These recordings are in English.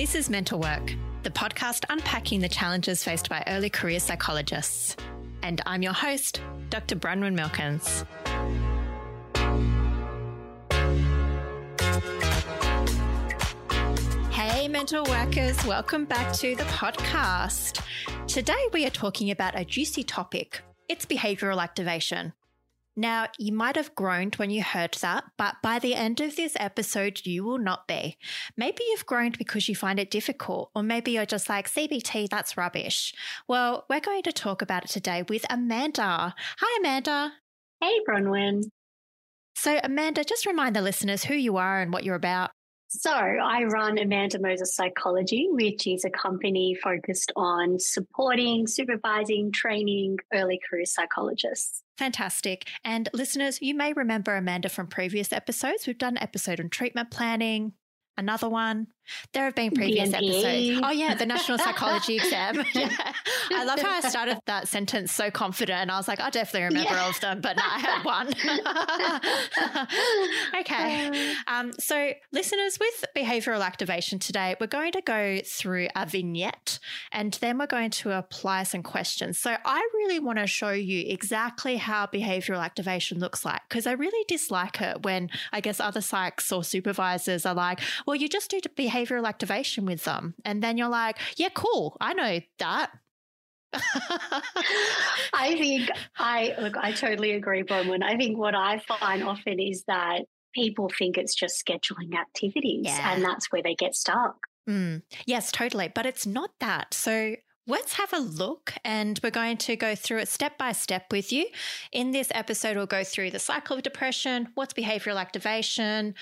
This is Mental Work, the podcast unpacking the challenges faced by early career psychologists. And I'm your host, Dr. Bronwyn Milkins. Hey, mental workers, welcome back to the podcast. Today we are talking about a juicy topic it's behavioral activation. Now, you might have groaned when you heard that, but by the end of this episode, you will not be. Maybe you've groaned because you find it difficult, or maybe you're just like, CBT, that's rubbish. Well, we're going to talk about it today with Amanda. Hi, Amanda. Hey, Bronwyn. So, Amanda, just remind the listeners who you are and what you're about. So, I run Amanda Moses Psychology, which is a company focused on supporting, supervising, training early career psychologists. Fantastic. And listeners, you may remember Amanda from previous episodes. We've done an episode on treatment planning, another one. There have been previous episodes. Oh, yeah, the National Psychology exam. yeah. I love how I started that sentence so confident. And I was like, I definitely remember yeah. all of them, but no, I had one. okay. Um, so, listeners, with behavioral activation today, we're going to go through a vignette and then we're going to apply some questions. So, I really want to show you exactly how behavioral activation looks like because I really dislike it when I guess other psychs or supervisors are like, well, you just do behavioral behavioral activation with them. And then you're like, yeah, cool. I know that. I think I look, I totally agree, Bronwyn. I think what I find often is that people think it's just scheduling activities yeah. and that's where they get stuck. Mm. Yes, totally. But it's not that. So Let's have a look and we're going to go through it step by step with you. In this episode, we'll go through the cycle of depression, what's behavioral activation,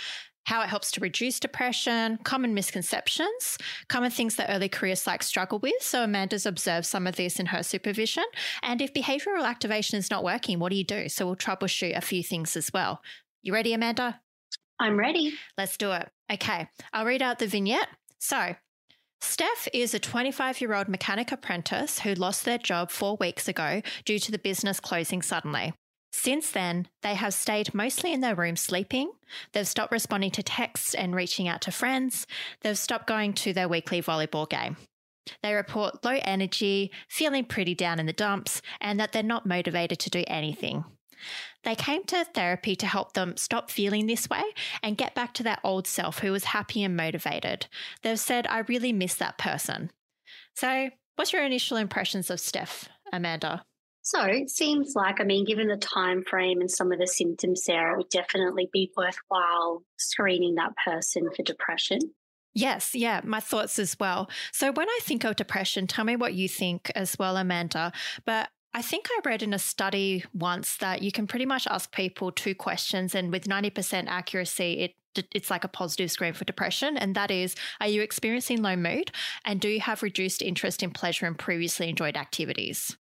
how it helps to reduce depression, common misconceptions, common things that early career psychs struggle with. So Amanda's observed some of this in her supervision. And if behavioral activation is not working, what do you do? So we'll troubleshoot a few things as well. You ready, Amanda? I'm ready. Let's do it. Okay, I'll read out the vignette. So, Steph is a 25 year old mechanic apprentice who lost their job four weeks ago due to the business closing suddenly. Since then, they have stayed mostly in their room sleeping. They've stopped responding to texts and reaching out to friends. They've stopped going to their weekly volleyball game. They report low energy, feeling pretty down in the dumps, and that they're not motivated to do anything. They came to therapy to help them stop feeling this way and get back to their old self who was happy and motivated. They've said, I really miss that person. So, what's your initial impressions of Steph, Amanda? So it seems like, I mean, given the time frame and some of the symptoms there, it would definitely be worthwhile screening that person for depression. Yes, yeah, my thoughts as well. So when I think of depression, tell me what you think as well, Amanda. But I think I read in a study once that you can pretty much ask people two questions, and with 90% accuracy, it it's like a positive screen for depression. And that is, are you experiencing low mood? And do you have reduced interest in pleasure and previously enjoyed activities?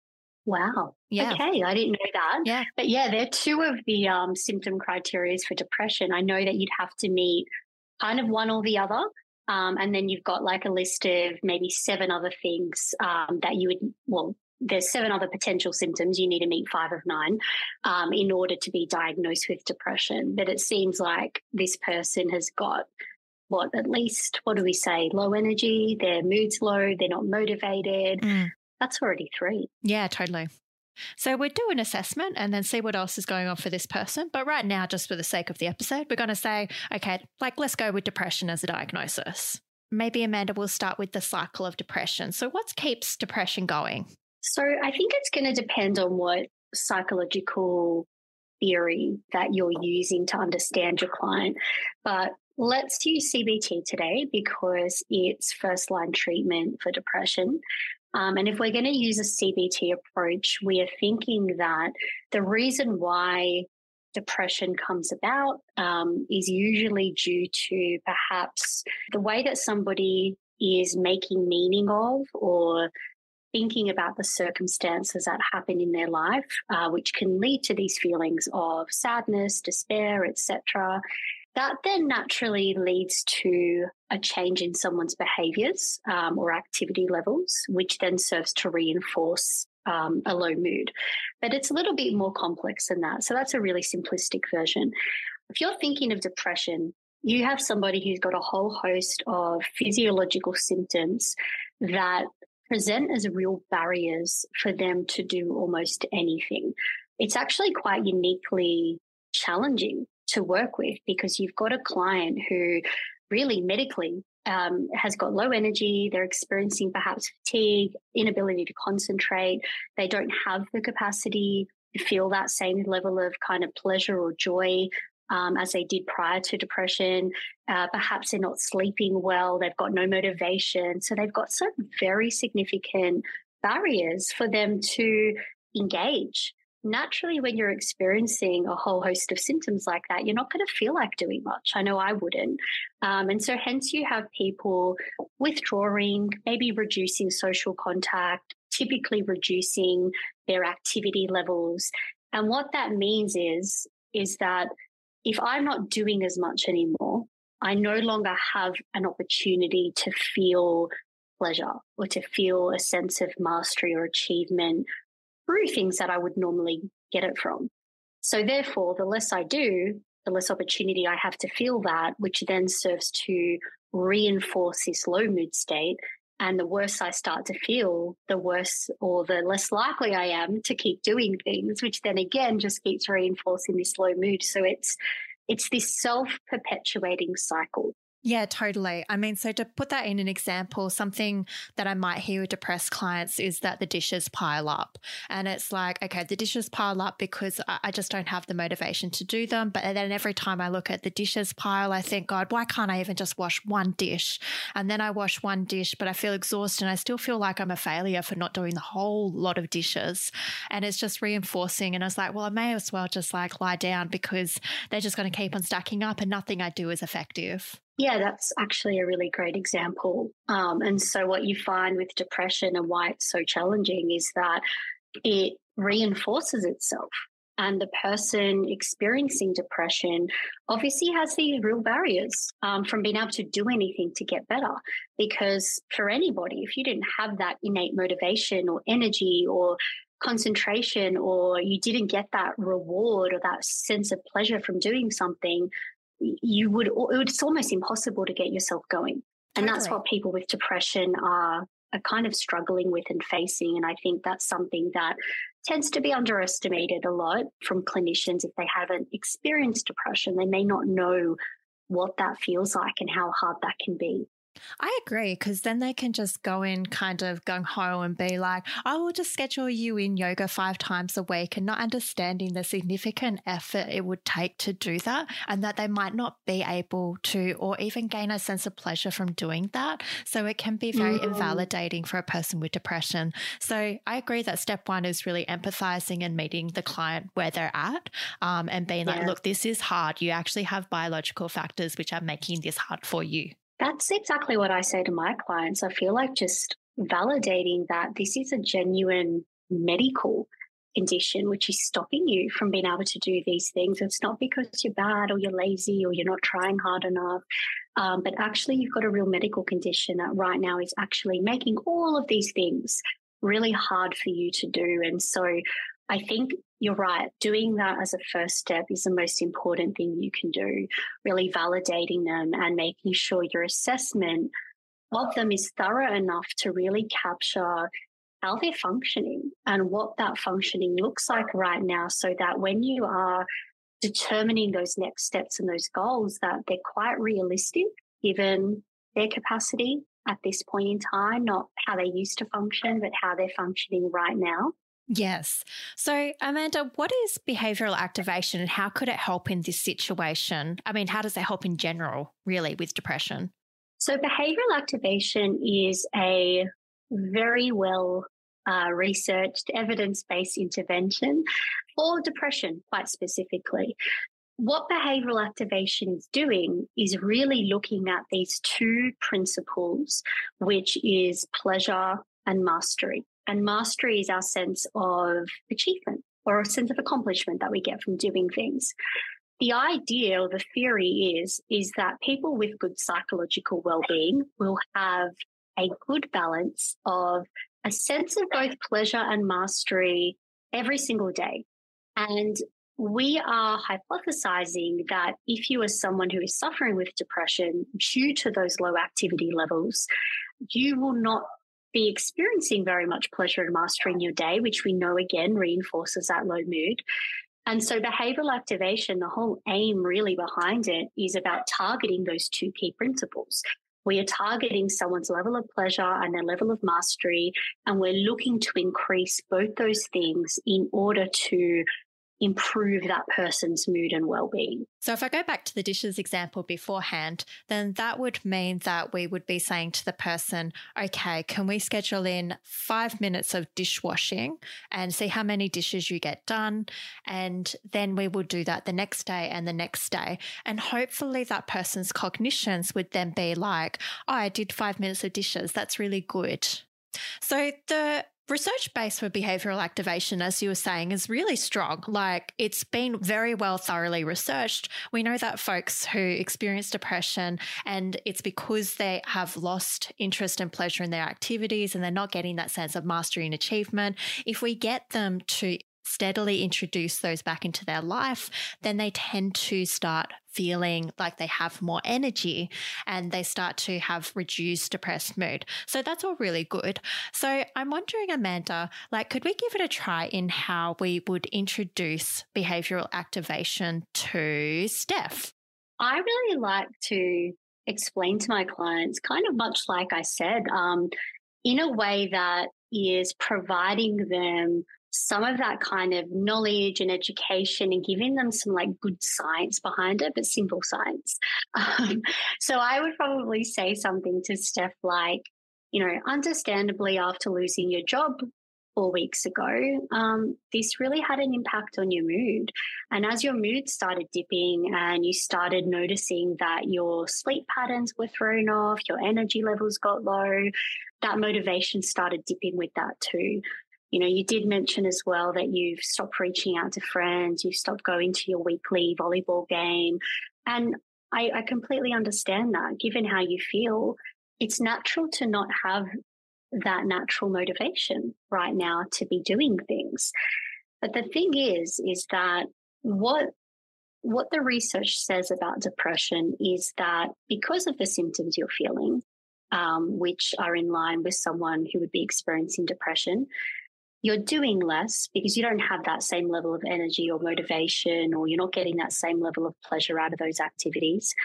Wow. Yeah. Okay. I didn't know that. Yeah. But yeah, they're two of the um, symptom criteria for depression. I know that you'd have to meet kind of one or the other. Um, and then you've got like a list of maybe seven other things um, that you would, well, there's seven other potential symptoms. You need to meet five of nine um, in order to be diagnosed with depression. But it seems like this person has got what at least what do we say low energy their mood's low they're not motivated mm that's already three. Yeah, totally. So we'd do an assessment and then see what else is going on for this person. But right now, just for the sake of the episode, we're going to say, okay, like let's go with depression as a diagnosis. Maybe Amanda will start with the cycle of depression. So what keeps depression going? So I think it's going to depend on what psychological theory that you're using to understand your client. But let's use CBT today because it's first line treatment for depression. Um, and if we're going to use a CBT approach, we are thinking that the reason why depression comes about um, is usually due to perhaps the way that somebody is making meaning of or thinking about the circumstances that happen in their life, uh, which can lead to these feelings of sadness, despair, etc that then naturally leads to a change in someone's behaviors um, or activity levels, which then serves to reinforce um, a low mood. But it's a little bit more complex than that. So that's a really simplistic version. If you're thinking of depression, you have somebody who's got a whole host of physiological symptoms that present as real barriers for them to do almost anything. It's actually quite uniquely challenging to work with because you've got a client who really medically um, has got low energy, they're experiencing perhaps fatigue, inability to concentrate, they don't have the capacity to feel that same level of kind of pleasure or joy um, as they did prior to depression. Uh, perhaps they're not sleeping well, they've got no motivation. So they've got some very significant barriers for them to engage. Naturally, when you're experiencing a whole host of symptoms like that, you're not going to feel like doing much. I know I wouldn't. Um, and so, hence, you have people withdrawing, maybe reducing social contact, typically reducing their activity levels. And what that means is, is that if I'm not doing as much anymore, I no longer have an opportunity to feel pleasure or to feel a sense of mastery or achievement through things that I would normally get it from. So, therefore, the less I do, the less opportunity I have to feel that, which then serves to reinforce this low mood state. And the worse I start to feel, the worse or the less likely I am to keep doing things, which then again just keeps reinforcing this low mood. So it's it's this self perpetuating cycle. Yeah, totally. I mean, so to put that in an example, something that I might hear with depressed clients is that the dishes pile up. And it's like, okay, the dishes pile up because I just don't have the motivation to do them. But then every time I look at the dishes pile, I think, God, why can't I even just wash one dish? And then I wash one dish, but I feel exhausted and I still feel like I'm a failure for not doing the whole lot of dishes. And it's just reinforcing. And I was like, well, I may as well just like lie down because they're just going to keep on stacking up and nothing I do is effective. Yeah, that's actually a really great example. Um, and so, what you find with depression and why it's so challenging is that it reinforces itself. And the person experiencing depression obviously has these real barriers um, from being able to do anything to get better. Because for anybody, if you didn't have that innate motivation or energy or concentration, or you didn't get that reward or that sense of pleasure from doing something, you would it's almost impossible to get yourself going. And that's what people with depression are are kind of struggling with and facing. And i think that's something that tends to be underestimated a lot from clinicians. If they haven't experienced depression they may not know what that feels like and how hard that can be I agree because then they can just go in kind of gung ho and be like, I will just schedule you in yoga five times a week and not understanding the significant effort it would take to do that and that they might not be able to or even gain a sense of pleasure from doing that. So it can be very mm-hmm. invalidating for a person with depression. So I agree that step one is really empathizing and meeting the client where they're at um, and being yeah. like, look, this is hard. You actually have biological factors which are making this hard for you. That's exactly what I say to my clients. I feel like just validating that this is a genuine medical condition which is stopping you from being able to do these things. It's not because you're bad or you're lazy or you're not trying hard enough, um, but actually you've got a real medical condition that right now is actually making all of these things really hard for you to do. And so I think you're right. Doing that as a first step is the most important thing you can do, really validating them and making sure your assessment of them is thorough enough to really capture how they're functioning and what that functioning looks like right now so that when you are determining those next steps and those goals that they're quite realistic given their capacity at this point in time not how they used to function but how they're functioning right now Yes. So, Amanda, what is behavioral activation and how could it help in this situation? I mean, how does it help in general, really, with depression? So, behavioral activation is a very well uh, researched, evidence based intervention for depression, quite specifically. What behavioral activation is doing is really looking at these two principles, which is pleasure and mastery. And mastery is our sense of achievement or a sense of accomplishment that we get from doing things. The idea or the theory is, is that people with good psychological well-being will have a good balance of a sense of both pleasure and mastery every single day. And we are hypothesizing that if you are someone who is suffering with depression due to those low activity levels, you will not be experiencing very much pleasure and mastery in your day, which we know again reinforces that low mood. And so behavioral activation, the whole aim really behind it is about targeting those two key principles. We are targeting someone's level of pleasure and their level of mastery, and we're looking to increase both those things in order to improve that person's mood and well-being. So if I go back to the dishes example beforehand, then that would mean that we would be saying to the person, okay, can we schedule in 5 minutes of dishwashing and see how many dishes you get done and then we will do that the next day and the next day and hopefully that person's cognitions would then be like, oh, I did 5 minutes of dishes. That's really good. So the Research base for behavioral activation, as you were saying, is really strong. Like it's been very well thoroughly researched. We know that folks who experience depression and it's because they have lost interest and pleasure in their activities and they're not getting that sense of mastery and achievement. If we get them to steadily introduce those back into their life, then they tend to start feeling like they have more energy and they start to have reduced depressed mood. So that's all really good. So I'm wondering, Amanda, like, could we give it a try in how we would introduce behavioral activation to Steph? I really like to explain to my clients, kind of much like I said, um, in a way that is providing them some of that kind of knowledge and education and giving them some like good science behind it, but simple science. Um, so I would probably say something to Steph like, you know, understandably after losing your job four weeks ago, um, this really had an impact on your mood. And as your mood started dipping and you started noticing that your sleep patterns were thrown off, your energy levels got low, that motivation started dipping with that too. You know, you did mention as well that you've stopped reaching out to friends, you've stopped going to your weekly volleyball game. And I, I completely understand that. Given how you feel, it's natural to not have that natural motivation right now to be doing things. But the thing is, is that what what the research says about depression is that because of the symptoms you're feeling, um, which are in line with someone who would be experiencing depression, you're doing less because you don't have that same level of energy or motivation, or you're not getting that same level of pleasure out of those activities.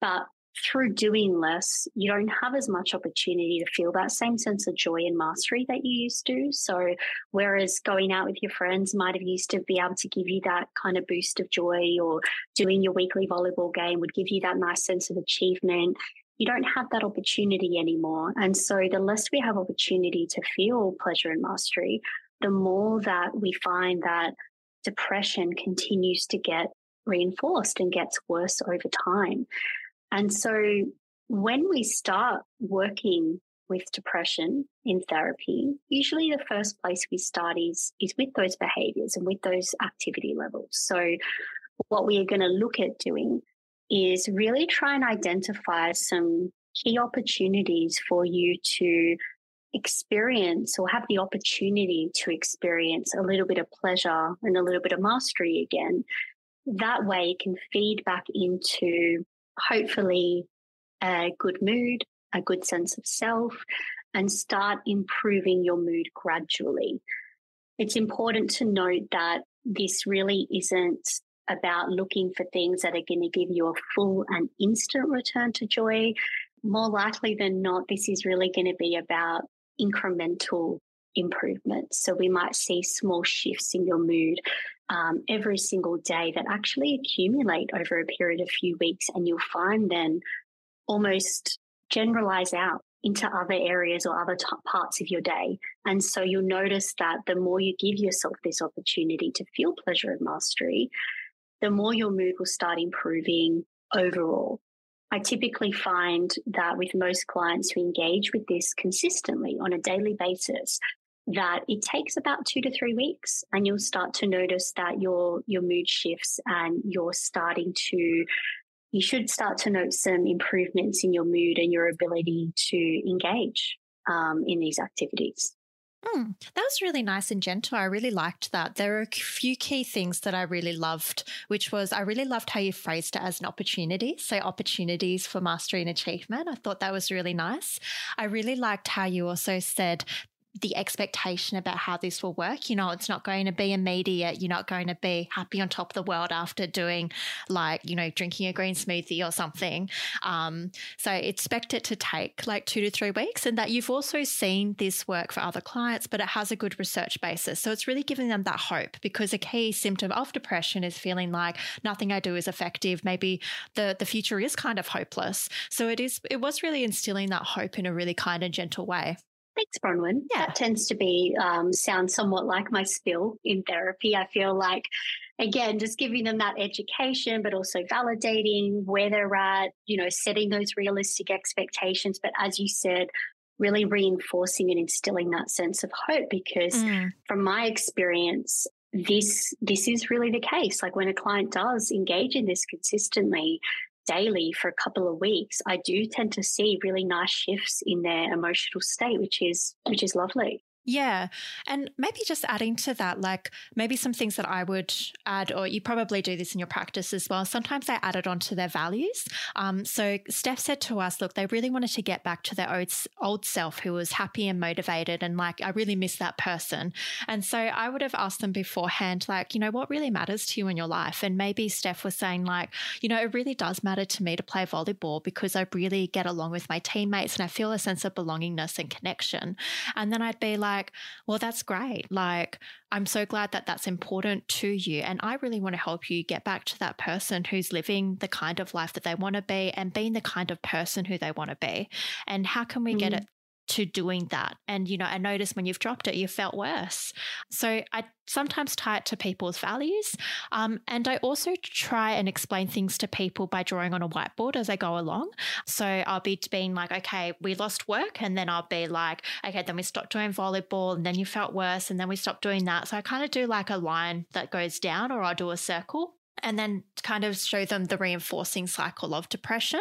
But through doing less, you don't have as much opportunity to feel that same sense of joy and mastery that you used to. So, whereas going out with your friends might have used to be able to give you that kind of boost of joy, or doing your weekly volleyball game would give you that nice sense of achievement, you don't have that opportunity anymore. And so the less we have opportunity to feel pleasure and mastery, the more that we find that depression continues to get reinforced and gets worse over time. And so when we start working with depression in therapy, usually the first place we start is, is with those behaviors and with those activity levels. So what we are going to look at doing is really try and identify some key opportunities for you to experience or have the opportunity to experience a little bit of pleasure and a little bit of mastery again. That way, you can feed back into hopefully a good mood, a good sense of self, and start improving your mood gradually. It's important to note that this really isn't about looking for things that are going to give you a full and instant return to joy. More likely than not, this is really going to be about incremental improvements. So we might see small shifts in your mood um, every single day that actually accumulate over a period of a few weeks, and you'll find then almost generalize out into other areas or other t- parts of your day. And so you'll notice that the more you give yourself this opportunity to feel pleasure and mastery, the more your mood will start improving overall. I typically find that with most clients who engage with this consistently on a daily basis, that it takes about two to three weeks and you'll start to notice that your your mood shifts and you're starting to you should start to note some improvements in your mood and your ability to engage um, in these activities. Mm, that was really nice and gentle. I really liked that. There are a few key things that I really loved, which was I really loved how you phrased it as an opportunity. So, opportunities for mastery and achievement. I thought that was really nice. I really liked how you also said the expectation about how this will work. You know, it's not going to be immediate. You're not going to be happy on top of the world after doing, like, you know, drinking a green smoothie or something. Um, so expect it to take like two to three weeks, and that you've also seen this work for other clients, but it has a good research basis. So it's really giving them that hope because a key symptom of depression is feeling like nothing I do is effective. Maybe the the future is kind of hopeless. So it is. It was really instilling that hope in a really kind and gentle way. Thanks, Bronwyn. Yeah. That tends to be um, sound somewhat like my spill in therapy. I feel like, again, just giving them that education, but also validating where they're at, you know, setting those realistic expectations. But as you said, really reinforcing and instilling that sense of hope because mm. from my experience this this is really the case like when a client does engage in this consistently daily for a couple of weeks, I do tend to see really nice shifts in their emotional state, which is which is lovely. Yeah. And maybe just adding to that, like maybe some things that I would add, or you probably do this in your practice as well. Sometimes I add it onto their values. Um, so Steph said to us, look, they really wanted to get back to their old, old self who was happy and motivated. And like, I really miss that person. And so I would have asked them beforehand, like, you know, what really matters to you in your life? And maybe Steph was saying, like, you know, it really does matter to me to play volleyball because I really get along with my teammates and I feel a sense of belongingness and connection. And then I'd be like, like, well, that's great. Like, I'm so glad that that's important to you. And I really want to help you get back to that person who's living the kind of life that they want to be and being the kind of person who they want to be. And how can we mm-hmm. get it to doing that. And, you know, I noticed when you've dropped it, you felt worse. So I sometimes tie it to people's values. Um, and I also try and explain things to people by drawing on a whiteboard as I go along. So I'll be being like, okay, we lost work. And then I'll be like, okay, then we stopped doing volleyball and then you felt worse. And then we stopped doing that. So I kind of do like a line that goes down or I'll do a circle and then kind of show them the reinforcing cycle of depression.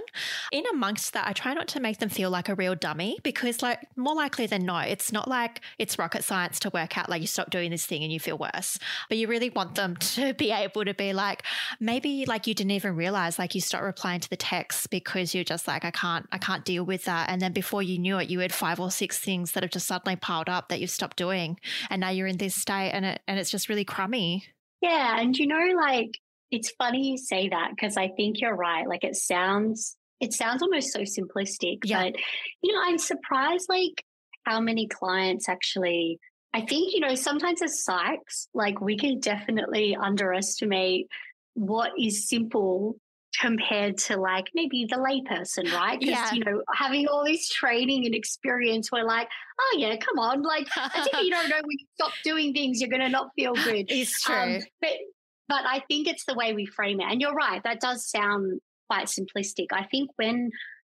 In amongst that, I try not to make them feel like a real dummy because, like, more likely than not, it's not like it's rocket science to work out like you stop doing this thing and you feel worse. But you really want them to be able to be like, maybe like you didn't even realize like you stopped replying to the text because you're just like, I can't, I can't deal with that. And then before you knew it, you had five or six things that have just suddenly piled up that you've stopped doing, and now you're in this state, and it and it's just really crummy. Yeah, and you know, like it's funny you say that because I think you're right. Like it sounds, it sounds almost so simplistic, yeah. but you know, I'm surprised like how many clients actually. I think you know sometimes as psychs, like we can definitely underestimate what is simple compared to like maybe the layperson, right? Because yeah. you know, having all this training and experience, we're like, oh yeah, come on, like as if you don't know when you stop doing things, you're going to not feel good. It's true. Um, but but I think it's the way we frame it. And you're right, that does sound quite simplistic. I think when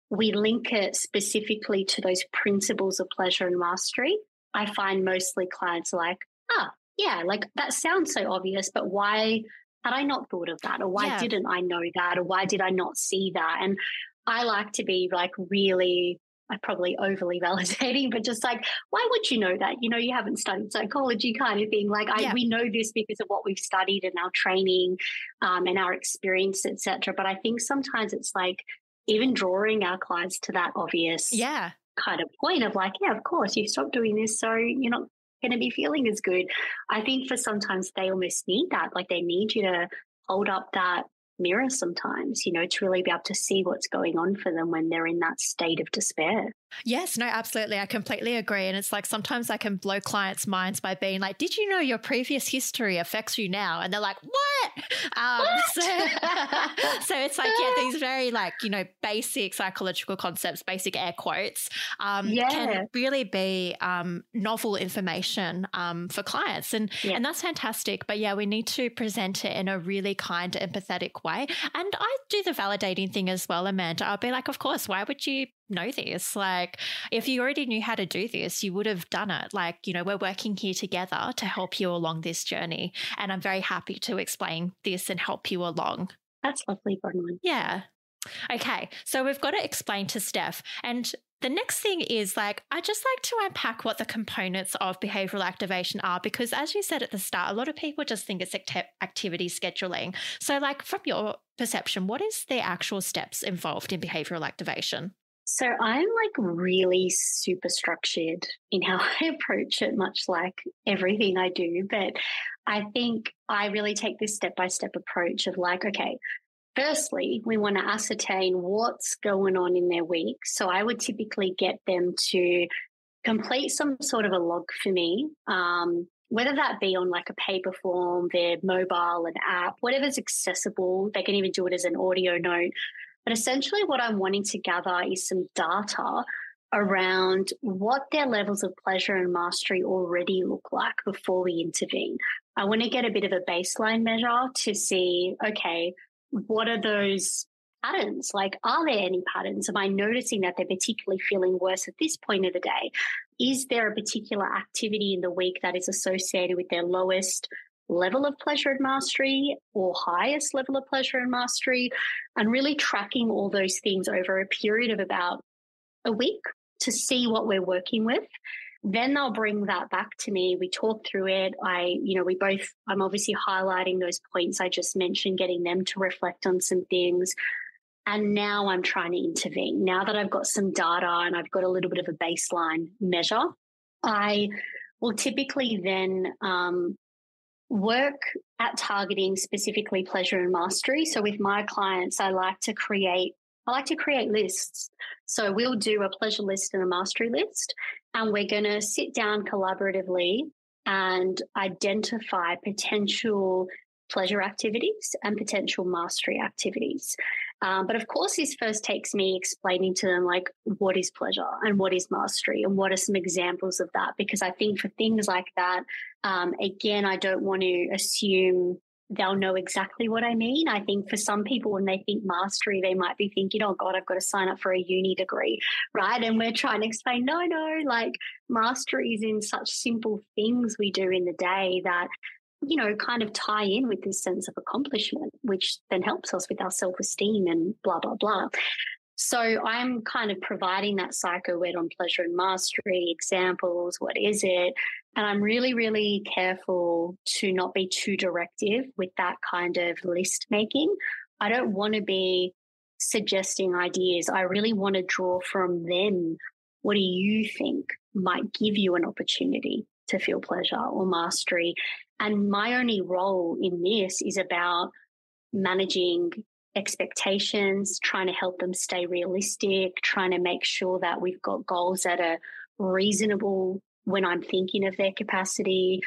we link it specifically to those principles of pleasure and mastery, I find mostly clients are like, ah, yeah, like that sounds so obvious, but why had I not thought of that? Or why yeah. didn't I know that? Or why did I not see that? And I like to be like really I probably overly validating, but just like, why would you know that? You know, you haven't studied psychology kind of thing. Like, yeah. We know this because of what we've studied and our training um, and our experience, etc. But I think sometimes it's like even drawing our clients to that obvious yeah. kind of point of like, yeah, of course, you stopped doing this. So you're not going to be feeling as good. I think for sometimes they almost need that. Like they need you to hold up that mirror sometimes, you know, to really be able to see what's going on for them when they're in that state of despair. Yes, no, absolutely. I completely agree. And it's like sometimes I can blow clients' minds by being like, Did you know your previous history affects you now? And they're like, What? Um, what? So, so it's like, yeah, these very like, you know, basic psychological concepts, basic air quotes, um, yeah. can really be um, novel information um, for clients. And, yeah. and that's fantastic. But yeah, we need to present it in a really kind, empathetic way. And I do the validating thing as well, Amanda. I'll be like, Of course, why would you know this. Like, if you already knew how to do this, you would have done it. Like, you know, we're working here together to help you along this journey. And I'm very happy to explain this and help you along. That's lovely, Bronwyn. Yeah. Okay, so we've got to explain to Steph. And the next thing is like, I just like to unpack what the components of behavioral activation are because, as you said at the start, a lot of people just think it's activity scheduling. So, like, from your perception, what is the actual steps involved in behavioral activation? So, I'm like really super structured in how I approach it, much like everything I do. But I think I really take this step by step approach of like, okay, Firstly, we want to ascertain what's going on in their week. So I would typically get them to complete some sort of a log for me, um, whether that be on like a paper form, their mobile, an app, whatever's accessible. They can even do it as an audio note. But essentially, what I'm wanting to gather is some data around what their levels of pleasure and mastery already look like before we intervene. I want to get a bit of a baseline measure to see, okay, what are those patterns? Like, are there any patterns? Am I noticing that they're particularly feeling worse at this point of the day? Is there a particular activity in the week that is associated with their lowest level of pleasure and mastery or highest level of pleasure and mastery? And really tracking all those things over a period of about a week to see what we're working with then they'll bring that back to me. We talk through it. I, you know, we both, I'm obviously highlighting those points I just mentioned, getting them to reflect on some things. And now I'm trying to intervene. Now that I've got some data and I've got a little bit of a baseline measure, I will typically then um, work at targeting specifically pleasure and mastery. So with my clients, I like to create I like to create lists. So we'll do a pleasure list and a mastery list, and we're going to sit down collaboratively and identify potential pleasure activities and potential mastery activities. Um, but of course, this first takes me explaining to them, like, what is pleasure and what is mastery and what are some examples of that? Because I think for things like that, um, again, I don't want to assume they'll know exactly what I mean. I think for some people, when they think mastery, they might be thinking, oh God, I've got to sign up for a uni degree, right? And we're trying to explain, no, no, like mastery is in such simple things we do in the day that, you know, kind of tie in with this sense of accomplishment, which then helps us with our self esteem and blah, blah, blah. So I'm kind of providing that psycho word on pleasure and mastery examples. What is it? And I'm really, really careful to not be too directive with that kind of list making. I don't want to be suggesting ideas. I really want to draw from them. What do you think might give you an opportunity to feel pleasure or mastery? And my only role in this is about managing expectations, trying to help them stay realistic, trying to make sure that we've got goals that are reasonable when I'm thinking of their capacity,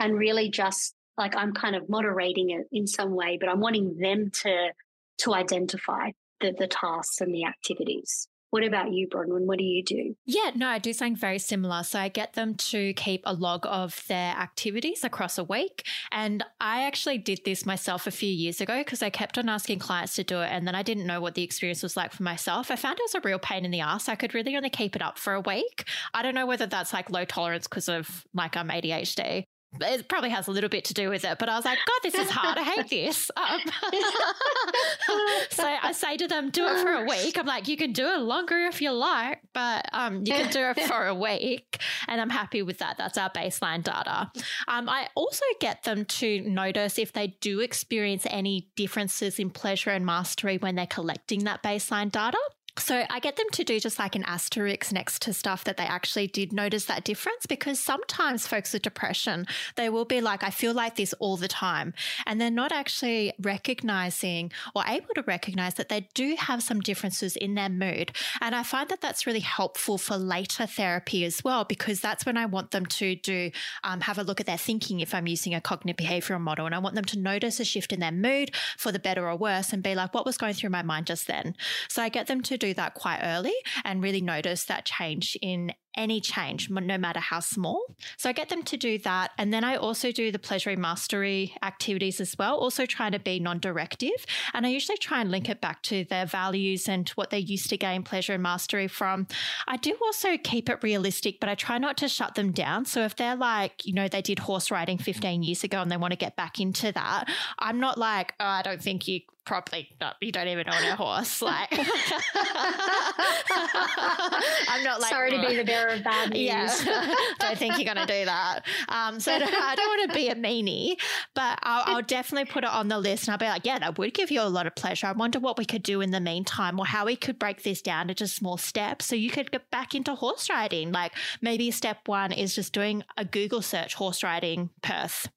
and really just like I'm kind of moderating it in some way, but I'm wanting them to to identify the, the tasks and the activities. What about you, Bronwyn? What do you do? Yeah, no, I do something very similar. So I get them to keep a log of their activities across a week. And I actually did this myself a few years ago because I kept on asking clients to do it. And then I didn't know what the experience was like for myself. I found it was a real pain in the ass. I could really only keep it up for a week. I don't know whether that's like low tolerance because of like I'm ADHD it probably has a little bit to do with it, but I was like, God, this is hard. I hate this. Um, so I say to them, do it for a week. I'm like, you can do it longer if you like, but um, you can do it for a week. And I'm happy with that. That's our baseline data. Um, I also get them to notice if they do experience any differences in pleasure and mastery when they're collecting that baseline data. So I get them to do just like an asterisk next to stuff that they actually did notice that difference because sometimes folks with depression, they will be like, I feel like this all the time. And they're not actually recognizing or able to recognize that they do have some differences in their mood. And I find that that's really helpful for later therapy as well, because that's when I want them to do, um, have a look at their thinking if I'm using a cognitive behavioral model. And I want them to notice a shift in their mood for the better or worse and be like, what was going through my mind just then? So I get them to do that quite early and really notice that change in any change, no matter how small. So I get them to do that. And then I also do the pleasure and mastery activities as well, also trying to be non directive. And I usually try and link it back to their values and what they used to gain pleasure and mastery from. I do also keep it realistic, but I try not to shut them down. So if they're like, you know, they did horse riding 15 years ago and they want to get back into that, I'm not like, oh, I don't think you probably not. You don't even own a horse. Like, I'm not like. Sorry to be the bearer of bad news. Yeah, don't think you're going to do that. Um, so I don't want to be a meanie, but I'll, I'll, definitely put it on the list, and I'll be like, yeah, that would give you a lot of pleasure. I wonder what we could do in the meantime, or how we could break this down into small steps, so you could get back into horse riding. Like maybe step one is just doing a Google search horse riding Perth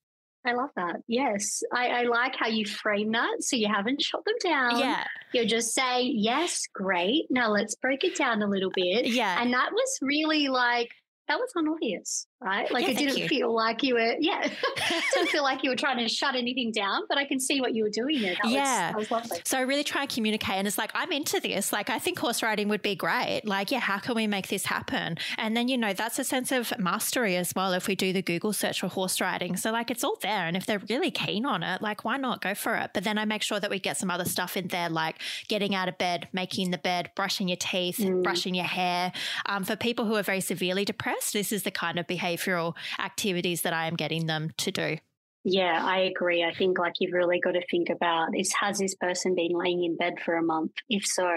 I love that. Yes. I, I, like how you frame that. So you haven't shot them down. Yeah. You're just say, yes, great. Now let's break it down a little bit. Yeah. And that was really like, that was unobvious, right? Like yeah, it didn't you. feel like you were, yeah, didn't feel like you were trying to shut anything down, but I can see what you were doing there. That yeah. Was, that was lovely. So I really try and communicate. And it's like, I'm into this. Like, I think horse riding would be great. Like, yeah, how can we make this happen? And then, you know, that's a sense of mastery as well if we do the Google search for horse riding. So, like, it's all there. And if they're really keen on it, like, why not go for it? But then I make sure that we get some other stuff in there, like getting out of bed, making the bed, brushing your teeth, mm. brushing your hair. Um, for people who are very severely depressed, this is the kind of behavioral activities that I am getting them to do. Yeah, I agree. I think like you've really got to think about is has this person been laying in bed for a month? If so,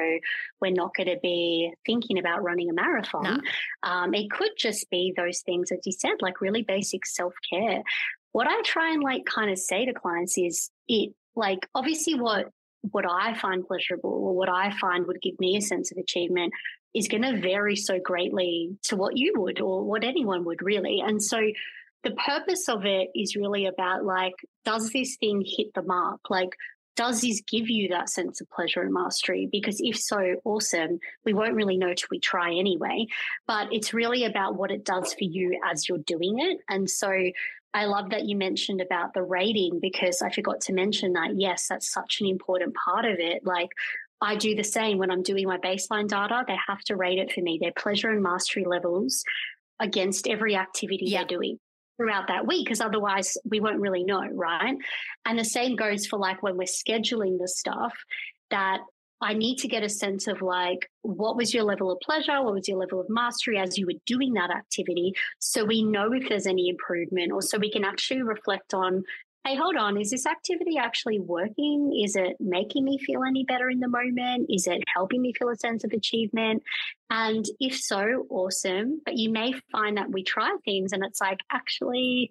we're not going to be thinking about running a marathon. No. Um, it could just be those things, as you said, like really basic self care. What I try and like kind of say to clients is it like obviously what what I find pleasurable or what I find would give me a sense of achievement is going to vary so greatly to what you would or what anyone would really. And so the purpose of it is really about like, does this thing hit the mark? Like, does this give you that sense of pleasure and mastery? Because if so, awesome. We won't really know till we try anyway. But it's really about what it does for you as you're doing it. And so I love that you mentioned about the rating because I forgot to mention that. Yes, that's such an important part of it. Like, I do the same when I'm doing my baseline data. They have to rate it for me, their pleasure and mastery levels against every activity they're doing throughout that week, because otherwise we won't really know, right? And the same goes for like when we're scheduling the stuff that I need to get a sense of like, what was your level of pleasure? What was your level of mastery as you were doing that activity? So we know if there's any improvement, or so we can actually reflect on hey, hold on, is this activity actually working? Is it making me feel any better in the moment? Is it helping me feel a sense of achievement? And if so, awesome. But you may find that we try things and it's like, actually,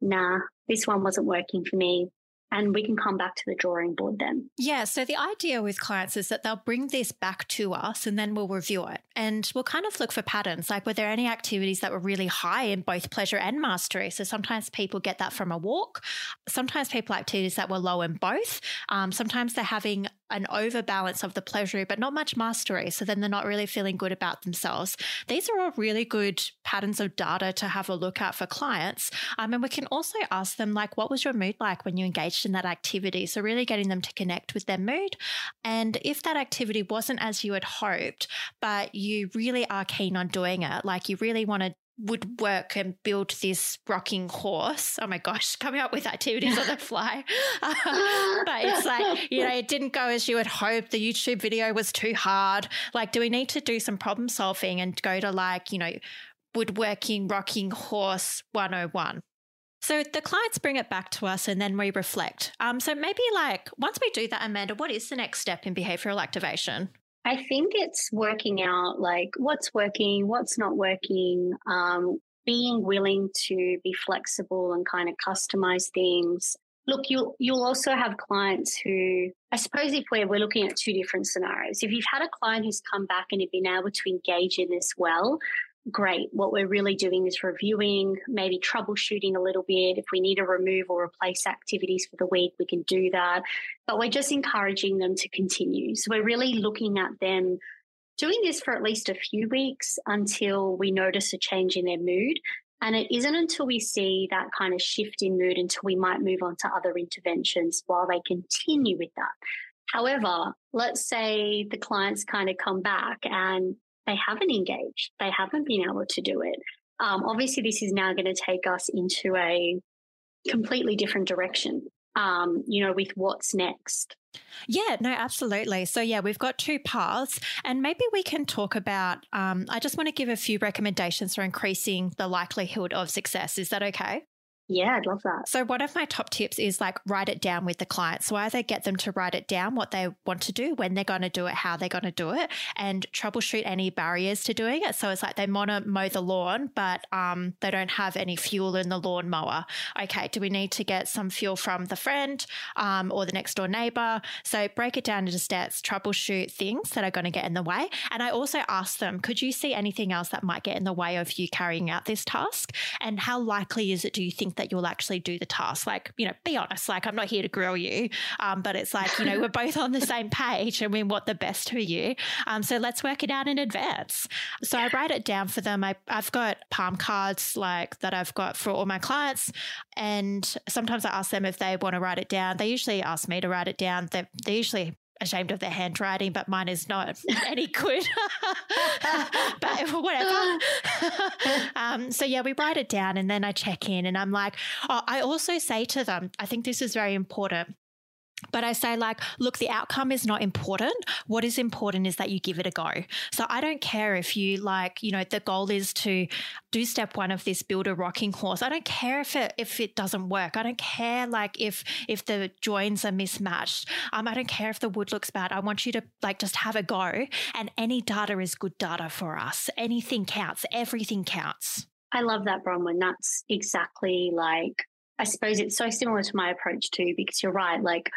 nah, this one wasn't working for me and we can come back to the drawing board then. Yeah. So the idea with clients is that they'll bring this back to us and then we'll review it and we'll kind of look for patterns. Like, were there any activities that were really high in both pleasure and mastery? So sometimes people get that from a walk. Sometimes people activities that were low in both. Um, sometimes they're having an overbalance of the pleasure, but not much mastery. So then they're not really feeling good about themselves. These are all really good patterns of data to have a look at for clients. Um, and we can also ask them, like, what was your mood like when you engaged in that activity? So really getting them to connect with their mood. And if that activity wasn't as you had hoped, but you really are keen on doing it, like you really want to would work and build this rocking horse. Oh my gosh, coming up with activities on the fly. but it's like, you know, it didn't go as you had hoped. The YouTube video was too hard. Like, do we need to do some problem solving and go to like, you know, woodworking, rocking horse 101? So the clients bring it back to us and then we reflect. Um, so maybe like once we do that, Amanda, what is the next step in behavioral activation? I think it's working out like what's working, what's not working, um, being willing to be flexible and kind of customize things. Look, you'll you'll also have clients who I suppose if we're we're looking at two different scenarios. If you've had a client who's come back and have been able to engage in this well, great. What we're really doing is reviewing, maybe troubleshooting a little bit. If we need to remove or replace activities for the week, we can do that. But we're just encouraging them to continue. So we're really looking at them doing this for at least a few weeks until we notice a change in their mood. And it isn't until we see that kind of shift in mood until we might move on to other interventions while they continue with that. However, let's say the clients kind of come back and they haven't engaged. They haven't been able to do it. Um, obviously, this is now going to take us into a completely different direction. Um, you know, with what's next. Yeah, no, absolutely. So, yeah, we've got two paths, and maybe we can talk about. Um, I just want to give a few recommendations for increasing the likelihood of success. Is that okay? Yeah, I'd love that. So, one of my top tips is like write it down with the client. So, either get them to write it down, what they want to do, when they're going to do it, how they're going to do it, and troubleshoot any barriers to doing it. So, it's like they want to mow the lawn, but um, they don't have any fuel in the lawn mower. Okay, do we need to get some fuel from the friend um, or the next door neighbor? So, break it down into steps, troubleshoot things that are going to get in the way. And I also ask them, could you see anything else that might get in the way of you carrying out this task? And how likely is it, do you think? That you'll actually do the task. Like, you know, be honest, like I'm not here to grill you, um, but it's like, you know, we're both on the same page and we want the best for you. Um, so let's work it out in advance. So I write it down for them. I, I've got palm cards like that I've got for all my clients. And sometimes I ask them if they want to write it down. They usually ask me to write it down. They're, they usually ashamed of their handwriting, but mine is not any good. but whatever. um, so yeah, we write it down and then I check in and I'm like, oh, I also say to them, I think this is very important. But I say, like, look, the outcome is not important. What is important is that you give it a go. So I don't care if you, like, you know, the goal is to do step one of this build a rocking horse. I don't care if it if it doesn't work. I don't care like if if the joins are mismatched. Um, I don't care if the wood looks bad. I want you to like just have a go. And any data is good data for us. Anything counts. Everything counts. I love that, Bronwyn. That's exactly like I suppose it's so similar to my approach too, because you're right. Like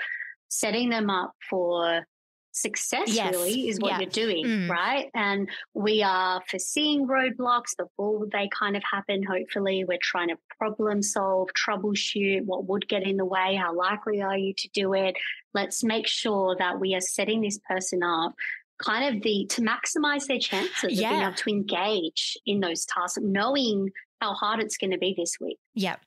setting them up for success yes. really is what yeah. you're doing, mm. right? And we are foreseeing roadblocks before they kind of happen. Hopefully, we're trying to problem solve, troubleshoot what would get in the way. How likely are you to do it? Let's make sure that we are setting this person up kind of the to maximize their chances yeah. of being able to engage in those tasks, knowing how hard it's going to be this week. Yep.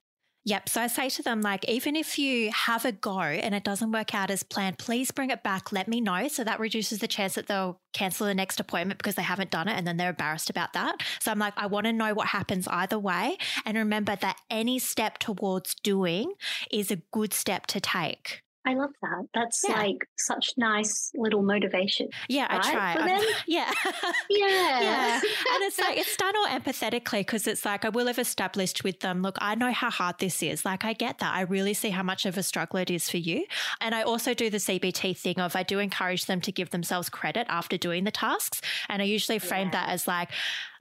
Yep. So I say to them, like, even if you have a go and it doesn't work out as planned, please bring it back. Let me know. So that reduces the chance that they'll cancel the next appointment because they haven't done it and then they're embarrassed about that. So I'm like, I want to know what happens either way. And remember that any step towards doing is a good step to take. I love that. That's yeah. like such nice little motivation. Yeah, right? I try. yeah. yeah. Yeah. And it's like, it's done all empathetically because it's like, I will have established with them, look, I know how hard this is. Like, I get that. I really see how much of a struggle it is for you. And I also do the CBT thing of I do encourage them to give themselves credit after doing the tasks. And I usually frame yeah. that as like,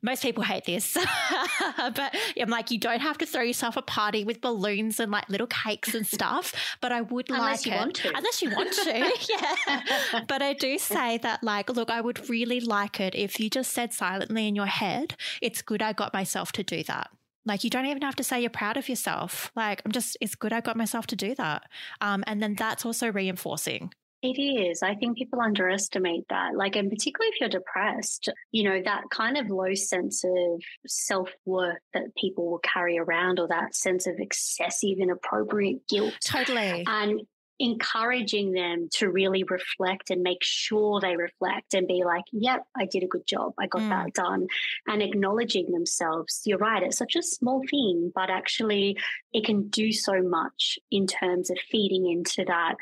most people hate this, but I'm like, you don't have to throw yourself a party with balloons and like little cakes and stuff. But I would unless like you it, want to. unless you want to, yeah. But I do say that, like, look, I would really like it if you just said silently in your head, "It's good I got myself to do that." Like you don't even have to say you're proud of yourself. Like I'm just, it's good I got myself to do that. Um, and then that's also reinforcing. It is. I think people underestimate that. Like, and particularly if you're depressed, you know, that kind of low sense of self worth that people will carry around or that sense of excessive, inappropriate guilt. Totally. And encouraging them to really reflect and make sure they reflect and be like, yep, I did a good job. I got mm. that done. And acknowledging themselves. You're right. It's such a small thing, but actually it can do so much in terms of feeding into that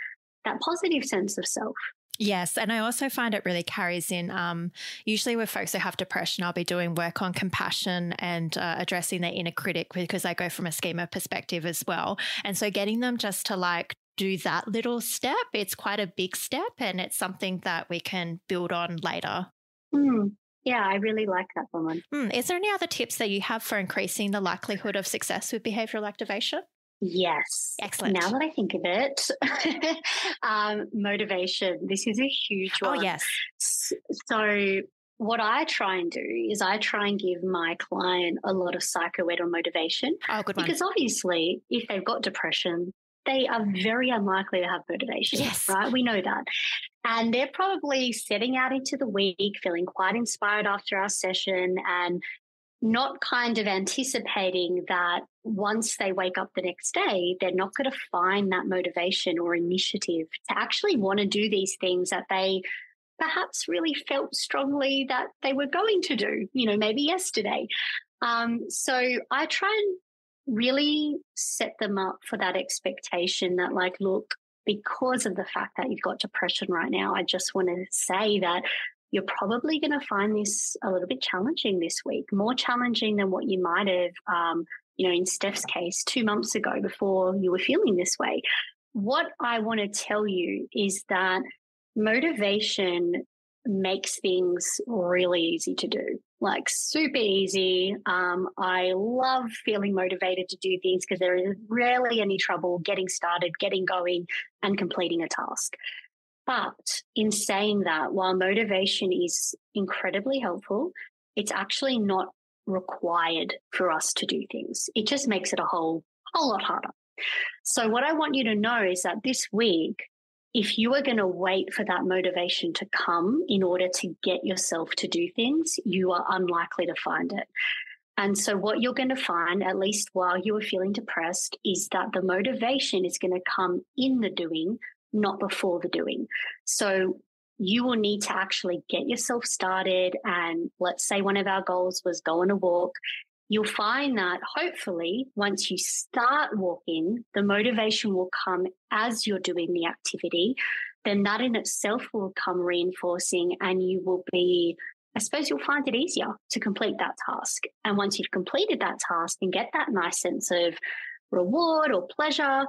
that positive sense of self. Yes. And I also find it really carries in, um, usually with folks who have depression, I'll be doing work on compassion and uh, addressing their inner critic because I go from a schema perspective as well. And so getting them just to like do that little step, it's quite a big step and it's something that we can build on later. Mm. Yeah, I really like that one. Mm. Is there any other tips that you have for increasing the likelihood of success with behavioral activation? Yes. Excellent. Now that I think of it, um, motivation. This is a huge oh, one. Oh, yes. So, what I try and do is I try and give my client a lot of psychoed or motivation. Oh, good one. Because obviously, if they've got depression, they are very unlikely to have motivation. Yes. Right? We know that. And they're probably setting out into the week, feeling quite inspired after our session and not kind of anticipating that once they wake up the next day, they're not going to find that motivation or initiative to actually want to do these things that they perhaps really felt strongly that they were going to do, you know, maybe yesterday. Um, so I try and really set them up for that expectation that, like, look, because of the fact that you've got depression right now, I just want to say that you're probably going to find this a little bit challenging this week, more challenging than what you might have um, you know, in Steph's case, two months ago before you were feeling this way. What I want to tell you is that motivation makes things really easy to do like super easy. Um, I love feeling motivated to do things because there is rarely any trouble getting started, getting going, and completing a task. But in saying that, while motivation is incredibly helpful, it's actually not required for us to do things. It just makes it a whole whole lot harder. So what I want you to know is that this week if you are going to wait for that motivation to come in order to get yourself to do things, you are unlikely to find it. And so, what you're going to find, at least while you are feeling depressed, is that the motivation is going to come in the doing, not before the doing. So, you will need to actually get yourself started. And let's say one of our goals was go on a walk you'll find that hopefully once you start walking, the motivation will come as you're doing the activity. Then that in itself will come reinforcing and you will be, I suppose you'll find it easier to complete that task. And once you've completed that task and get that nice sense of reward or pleasure,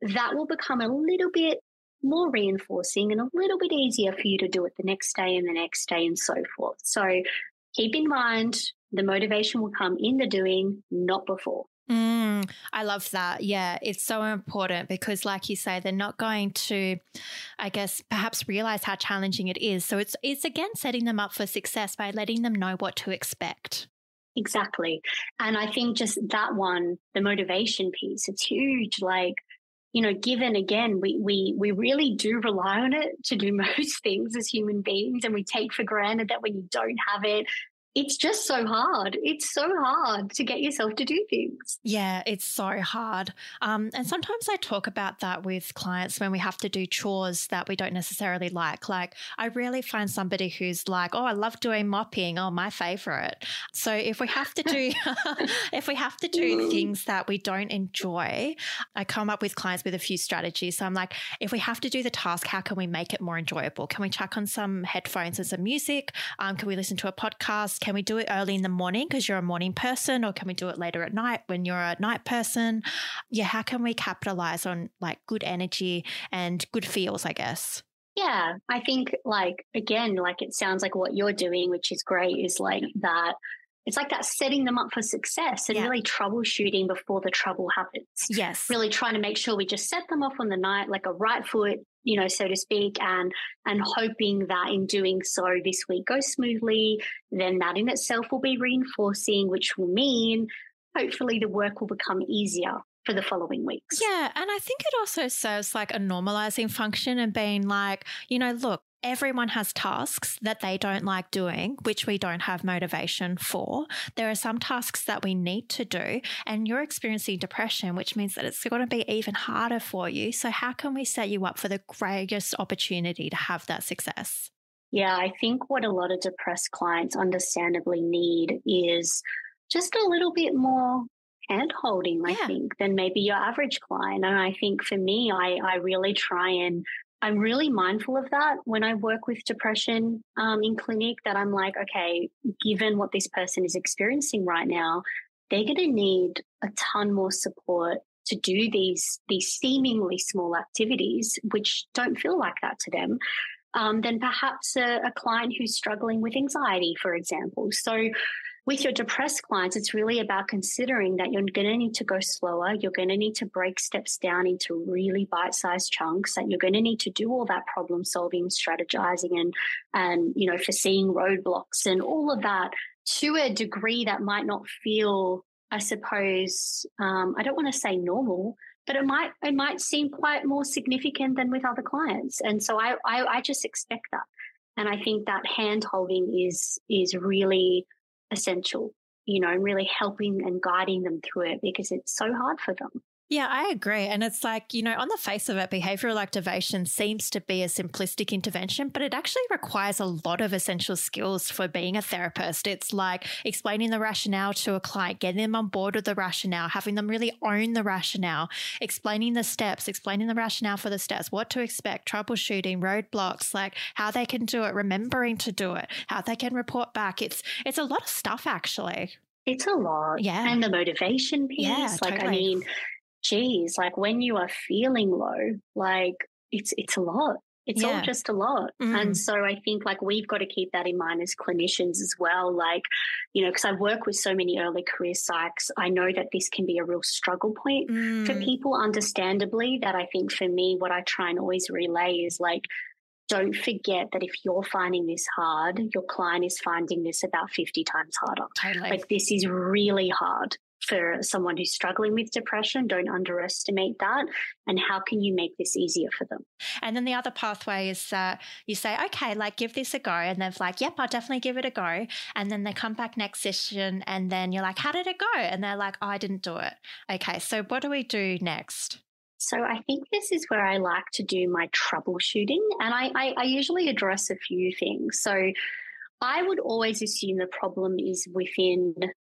that will become a little bit more reinforcing and a little bit easier for you to do it the next day and the next day and so forth. So keep in mind the motivation will come in the doing, not before. Mm, I love that. Yeah, it's so important because, like you say, they're not going to, I guess, perhaps realize how challenging it is. So it's it's again setting them up for success by letting them know what to expect. Exactly, and I think just that one, the motivation piece, it's huge. Like you know, given again, we we we really do rely on it to do most things as human beings, and we take for granted that when you don't have it, it's just so hard. It's so hard to get yourself to do things. Yeah, it's so hard. Um, and sometimes I talk about that with clients when we have to do chores that we don't necessarily like. Like, I rarely find somebody who's like, "Oh, I love doing mopping. Oh, my favorite." So if we have to do, if we have to do things that we don't enjoy, I come up with clients with a few strategies. So I'm like, if we have to do the task, how can we make it more enjoyable? Can we chuck on some headphones and some music? Um, can we listen to a podcast? Can we do it early in the morning because you're a morning person, or can we do it later at night when you're a night person? Yeah, how can we capitalize on like good energy and good feels, I guess? Yeah, I think like again, like it sounds like what you're doing, which is great, is like that it's like that setting them up for success and yeah. really troubleshooting before the trouble happens. Yes. Really trying to make sure we just set them off on the night like a right foot, you know, so to speak, and and hoping that in doing so this week goes smoothly, then that in itself will be reinforcing, which will mean hopefully the work will become easier for the following weeks. Yeah. And I think it also serves like a normalizing function and being like, you know, look, Everyone has tasks that they don't like doing, which we don't have motivation for. There are some tasks that we need to do, and you're experiencing depression, which means that it's going to be even harder for you. So, how can we set you up for the greatest opportunity to have that success? Yeah, I think what a lot of depressed clients understandably need is just a little bit more hand holding, I yeah. think, than maybe your average client. And I think for me, I, I really try and I'm really mindful of that when I work with depression um, in clinic. That I'm like, okay, given what this person is experiencing right now, they're going to need a ton more support to do these these seemingly small activities, which don't feel like that to them. Um, than perhaps a, a client who's struggling with anxiety, for example. So with your depressed clients, it's really about considering that you're going to need to go slower. You're going to need to break steps down into really bite sized chunks that you're going to need to do all that problem solving, strategizing and, and, you know, foreseeing roadblocks and all of that to a degree that might not feel, I suppose, um, I don't want to say normal, but it might, it might seem quite more significant than with other clients. And so I, I, I just expect that. And I think that hand holding is, is really, essential, you know, and really helping and guiding them through it because it's so hard for them. Yeah, I agree. And it's like, you know, on the face of it, behavioral activation seems to be a simplistic intervention, but it actually requires a lot of essential skills for being a therapist. It's like explaining the rationale to a client, getting them on board with the rationale, having them really own the rationale, explaining the steps, explaining the rationale for the steps, what to expect, troubleshooting, roadblocks, like how they can do it, remembering to do it, how they can report back. It's it's a lot of stuff actually. It's a lot. Yeah. And the motivation piece. Yeah, like, totally. I mean, geez, like when you are feeling low, like it's it's a lot. It's all just a lot. Mm. And so I think like we've got to keep that in mind as clinicians as well. Like, you know, because I work with so many early career psychs, I know that this can be a real struggle point for Mm. people, understandably. That I think for me, what I try and always relay is like, don't forget that if you're finding this hard, your client is finding this about 50 times harder. Totally. Like, this is really hard for someone who's struggling with depression. Don't underestimate that. And how can you make this easier for them? And then the other pathway is that you say, okay, like give this a go. And they're like, yep, I'll definitely give it a go. And then they come back next session and then you're like, how did it go? And they're like, oh, I didn't do it. Okay, so what do we do next? So I think this is where I like to do my troubleshooting, and I, I, I usually address a few things. So I would always assume the problem is within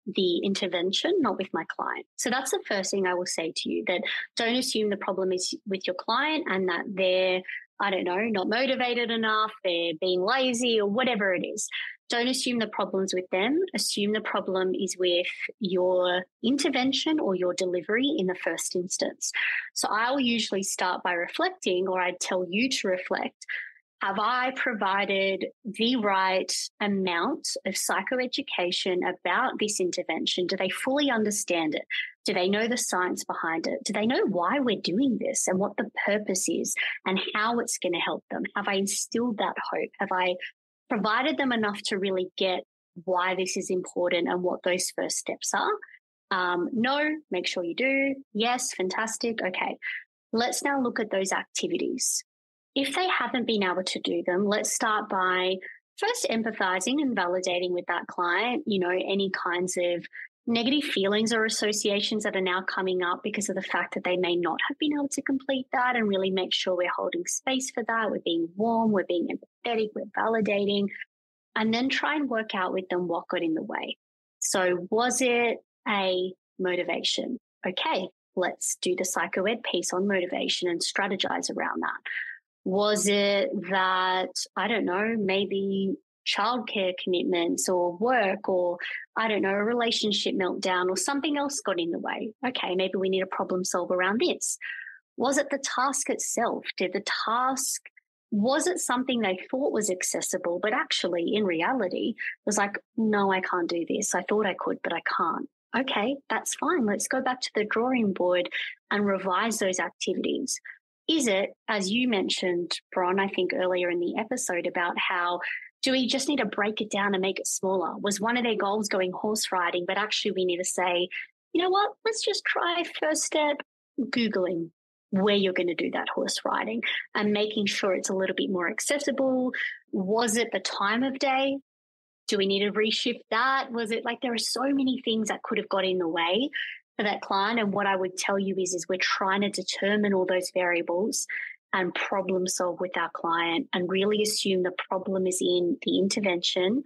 the intervention, not with my client. So that's the first thing I will say to you that don't assume the problem is with your client and that they're, I don't know, not motivated enough, they're being lazy or whatever it is. Don't assume the problem's with them. Assume the problem is with your intervention or your delivery in the first instance. So I'll usually start by reflecting, or I'd tell you to reflect. Have I provided the right amount of psychoeducation about this intervention? Do they fully understand it? Do they know the science behind it? Do they know why we're doing this and what the purpose is and how it's going to help them? Have I instilled that hope? Have I provided them enough to really get why this is important and what those first steps are? Um, no, make sure you do. Yes, fantastic. Okay. Let's now look at those activities. If they haven't been able to do them, let's start by first empathizing and validating with that client, you know, any kinds of negative feelings or associations that are now coming up because of the fact that they may not have been able to complete that and really make sure we're holding space for that. We're being warm, we're being empathetic, we're validating, and then try and work out with them what got in the way. So, was it a motivation? Okay, let's do the psychoed piece on motivation and strategize around that. Was it that, I don't know, maybe childcare commitments or work or, I don't know, a relationship meltdown or something else got in the way? Okay, maybe we need a problem solve around this. Was it the task itself? Did the task was it something they thought was accessible, but actually in reality was like, no, I can't do this. I thought I could, but I can't. Okay, that's fine. Let's go back to the drawing board and revise those activities. Is it, as you mentioned, Bron, I think earlier in the episode about how do we just need to break it down and make it smaller? Was one of their goals going horse riding, but actually we need to say, you know what, let's just try first step Googling where you're going to do that horse riding and making sure it's a little bit more accessible. Was it the time of day? Do we need to reshift that? Was it like there are so many things that could have got in the way for that client? And what I would tell you is, is we're trying to determine all those variables and problem solve with our client and really assume the problem is in the intervention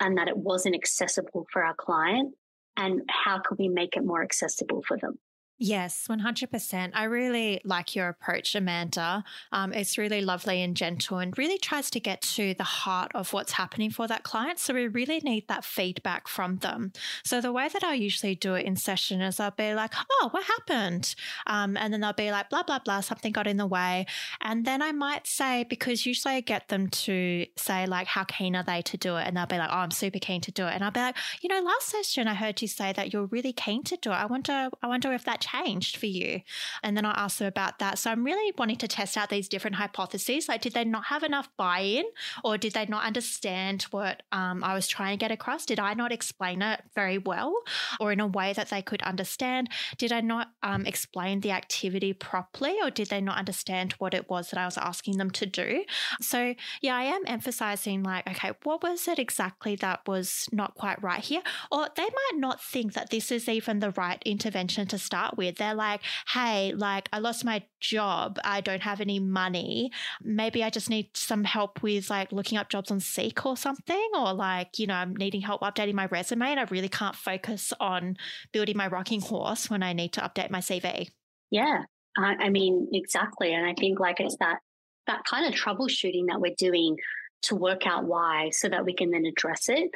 and that it wasn't accessible for our client and how can we make it more accessible for them Yes, 100%. I really like your approach, Amanda. Um, it's really lovely and gentle and really tries to get to the heart of what's happening for that client. So we really need that feedback from them. So the way that I usually do it in session is I'll be like, oh, what happened? Um, and then they'll be like, blah, blah, blah, something got in the way. And then I might say, because usually I get them to say, like, how keen are they to do it? And they'll be like, oh, I'm super keen to do it. And I'll be like, you know, last session I heard you say that you're really keen to do it. I wonder, I wonder if that changed for you. And then I asked them about that. So I'm really wanting to test out these different hypotheses. Like, did they not have enough buy in or did they not understand what um, I was trying to get across? Did I not explain it very well or in a way that they could understand? Did I not um, explain the activity properly or did they not understand what it was that I was asking them to do? So, yeah, I am emphasizing, like, okay, what was it exactly that was not quite right here? Or they might not think that this is even the right intervention to start with. They're like, hey, like I lost my job. I don't have any money. Maybe I just need some help with like looking up jobs on Seek or something. Or like, you know, I'm needing help updating my resume and I really can't focus on building my rocking horse when I need to update my CV. Yeah. I, mean, exactly. And I think like it's that that kind of troubleshooting that we're doing to work out why so that we can then address it.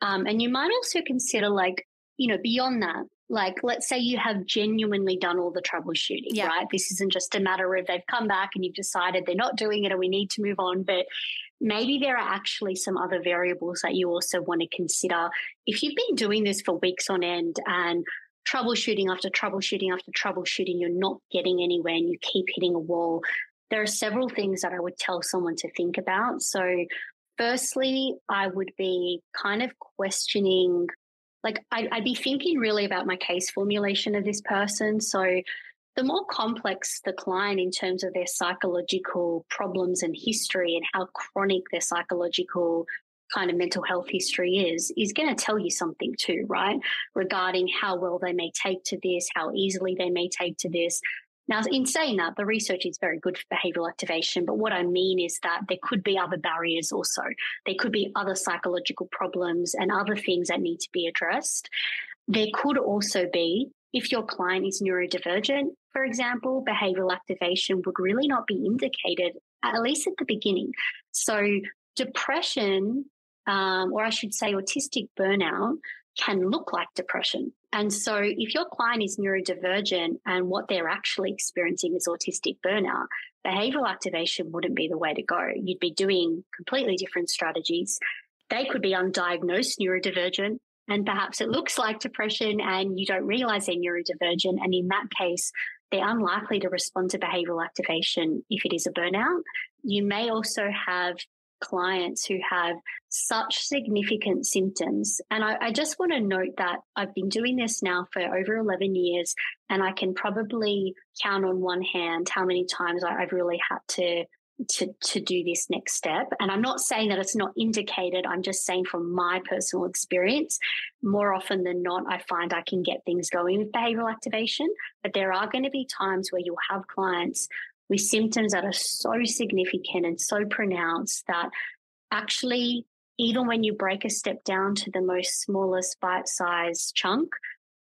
Um, and you might also consider like you know, beyond that, like let's say you have genuinely done all the troubleshooting, yeah. right? This isn't just a matter of they've come back and you've decided they're not doing it and we need to move on, but maybe there are actually some other variables that you also want to consider. If you've been doing this for weeks on end and troubleshooting after troubleshooting after troubleshooting, you're not getting anywhere and you keep hitting a wall, there are several things that I would tell someone to think about. So, firstly, I would be kind of questioning, like, I'd, I'd be thinking really about my case formulation of this person. So, the more complex the client in terms of their psychological problems and history and how chronic their psychological kind of mental health history is, is going to tell you something too, right? Regarding how well they may take to this, how easily they may take to this. Now, in saying that, the research is very good for behavioral activation, but what I mean is that there could be other barriers also. There could be other psychological problems and other things that need to be addressed. There could also be if your client is neurodivergent, for example, behavioral activation would really not be indicated, at least at the beginning. So, depression, um, or I should say, autistic burnout, can look like depression. And so, if your client is neurodivergent and what they're actually experiencing is autistic burnout, behavioral activation wouldn't be the way to go. You'd be doing completely different strategies. They could be undiagnosed neurodivergent and perhaps it looks like depression and you don't realize they're neurodivergent. And in that case, they're unlikely to respond to behavioral activation if it is a burnout. You may also have clients who have such significant symptoms. And I, I, just want to note that I've been doing this now for over 11 years, and I can probably count on one hand how many times I've really had to to to do this next step and i'm not saying that it's not indicated i'm just saying from my personal experience more often than not i find i can get things going with behavioral activation but there are going to be times where you'll have clients with symptoms that are so significant and so pronounced that actually even when you break a step down to the most smallest bite-sized chunk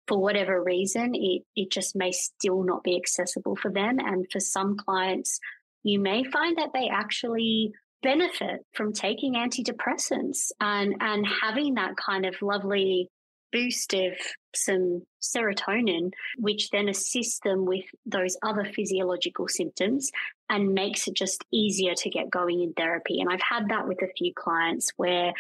for whatever reason it it just may still not be accessible for them. And for some clients you may find that they actually benefit from taking antidepressants and, and having that kind of lovely boost of some serotonin, which then assists them with those other physiological symptoms and makes it just easier to get going in therapy. And I've had that with a few clients where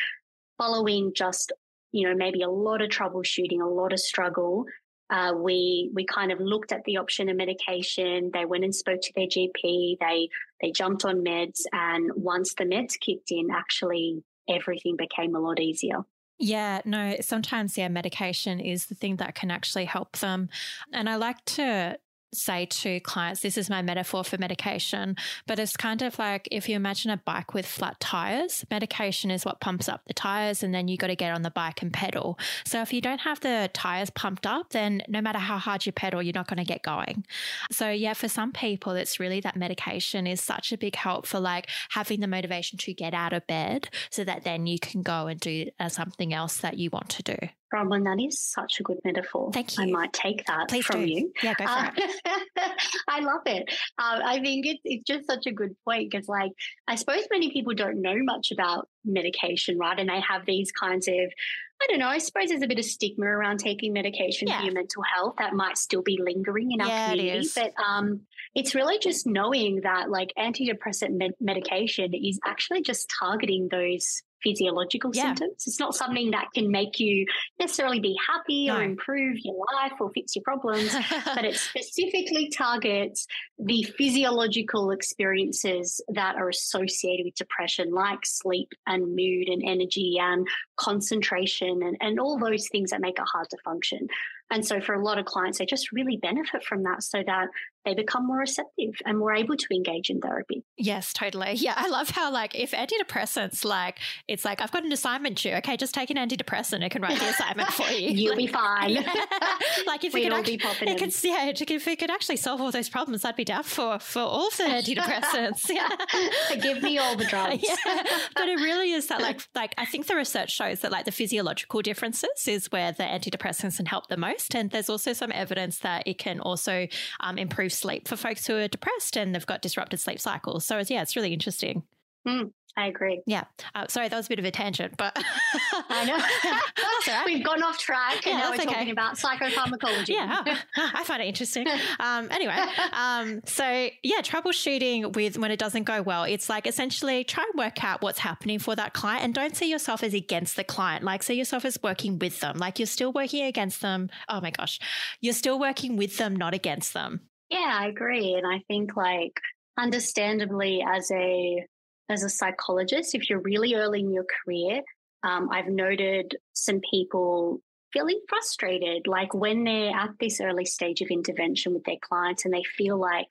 following just, you know, maybe a lot of troubleshooting, a lot of struggle, uh, we we kind of looked at the option of medication. They went and spoke to their GP. They they jumped on meds, and once the meds kicked in, actually everything became a lot easier. Yeah, no, sometimes, yeah, medication is the thing that can actually help them. And I like to say to clients, this is my metaphor for medication, but it's kind of like if you imagine a bike with flat tires, medication is what pumps up the tires, and then you got to get on the bike and pedal. So if you don't have the tires pumped up, then no matter how hard you pedal, you're not going to get going. So, yeah, for some people, it's really that medication is such a big help for like having the motivation to get out of bed so that then you can go and do uh, something else that you want to do. Bronwyn, that is such a good metaphor. Thank you. I might take that Please from do. you. Yeah, go for uh, it. I love it. Uh, I think it's, it's just such a good point because, like, I suppose many people don't know much about medication, right? And they have these kinds of, I don't know, I suppose there's a bit of stigma around taking medication yeah. for your mental health that might still be lingering in our yeah, community. But um, it's really just knowing that, like, antidepressant med- medication is actually just targeting those physiological yeah. symptoms. It's not something that can make you necessarily be happy no. or improve your life or fix your problems, but it specifically targets the physiological experiences that are associated with depression, like sleep and mood and energy and concentration and, and all those things that make it hard to function. And so for a lot of clients, they just really benefit from that so that they become more receptive and more able to engage in therapy. Yes, totally. Yeah, I love how like if antidepressants like it's like I've got an assignment due. Okay, just take an antidepressant. It can write the assignment for you. You'll like, be fine. like if We'd it could actually, it could, yeah, if it could actually solve all those problems, I'd be down for for all the antidepressants. Yeah, give me all the drugs. yeah. But it really is that like like I think the research shows that like the physiological differences is where the antidepressants can help the most, and there's also some evidence that it can also um, improve sleep for folks who are depressed and they've got disrupted sleep cycles. So, yeah, it's really interesting. Mm, I agree. Yeah. Uh, sorry, that was a bit of a tangent, but I know right. we've gone off track, and yeah, now we're okay. talking about psychopharmacology. Yeah, I find it interesting. Um, anyway, um, so yeah, troubleshooting with when it doesn't go well, it's like essentially try and work out what's happening for that client, and don't see yourself as against the client. Like see yourself as working with them. Like you're still working against them. Oh my gosh, you're still working with them, not against them. Yeah, I agree, and I think like understandably as a as a psychologist, if you're really early in your career, um, I've noted some people feeling frustrated, like when they're at this early stage of intervention with their clients and they feel like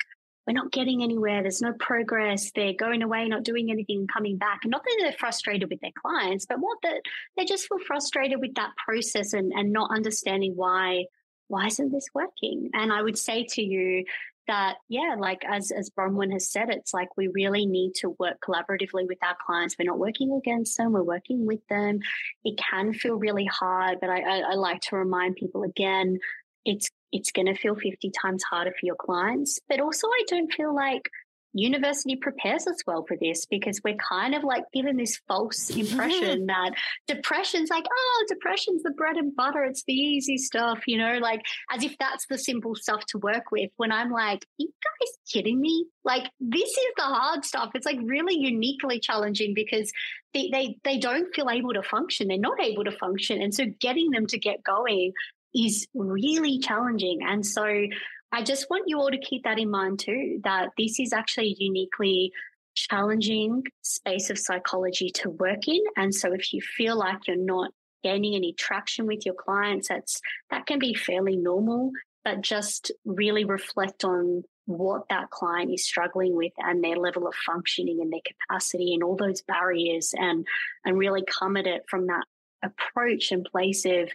we're not getting anywhere, there's no progress, they're going away, not doing anything, coming back. And not that they're frustrated with their clients, but more that they just feel frustrated with that process and, and not understanding why why isn't this working? And I would say to you, that yeah like as as bronwyn has said it's like we really need to work collaboratively with our clients. We're not working against them we're working with them. It can feel really hard but i i, I like to remind people again it's it's going to feel 50 times harder for your clients. But also i don't feel like university prepares us well for this because we're kind of like given this false impression that depression's like, oh, depression's the bread and butter. It's the easy stuff, you know, like as if that's the simple stuff to work with. When I'm like, you guys kidding me? Like this is the hard stuff. It's like really uniquely challenging because they, they, they don't feel able to function. They're not able to function. And so getting them to get going is really challenging. And so I just want you all to keep that in mind too, that this is actually a uniquely challenging space of psychology to work in. And so if you feel like you're not gaining any traction with your clients, that's that can be fairly normal, but just really reflect on what that client is struggling with and their level of functioning and their capacity and all those barriers and and really come at it from that approach and place of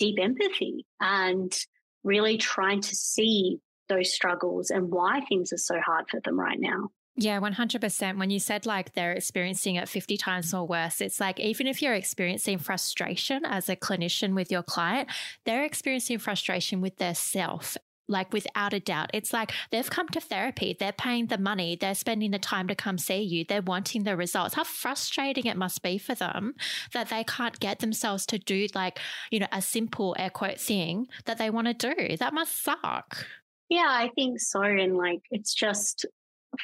deep empathy and really trying to see those struggles and why things are so hard for them right now. Yeah, 100%. When you said like they're experiencing it 50 times or worse, it's like even if you're experiencing frustration as a clinician with your client, they're experiencing frustration with their self like without a doubt. It's like they've come to therapy, they're paying the money, they're spending the time to come see you, they're wanting the results. How frustrating it must be for them that they can't get themselves to do like, you know, a simple air quote thing that they want to do. That must suck. Yeah, I think so. And like, it's just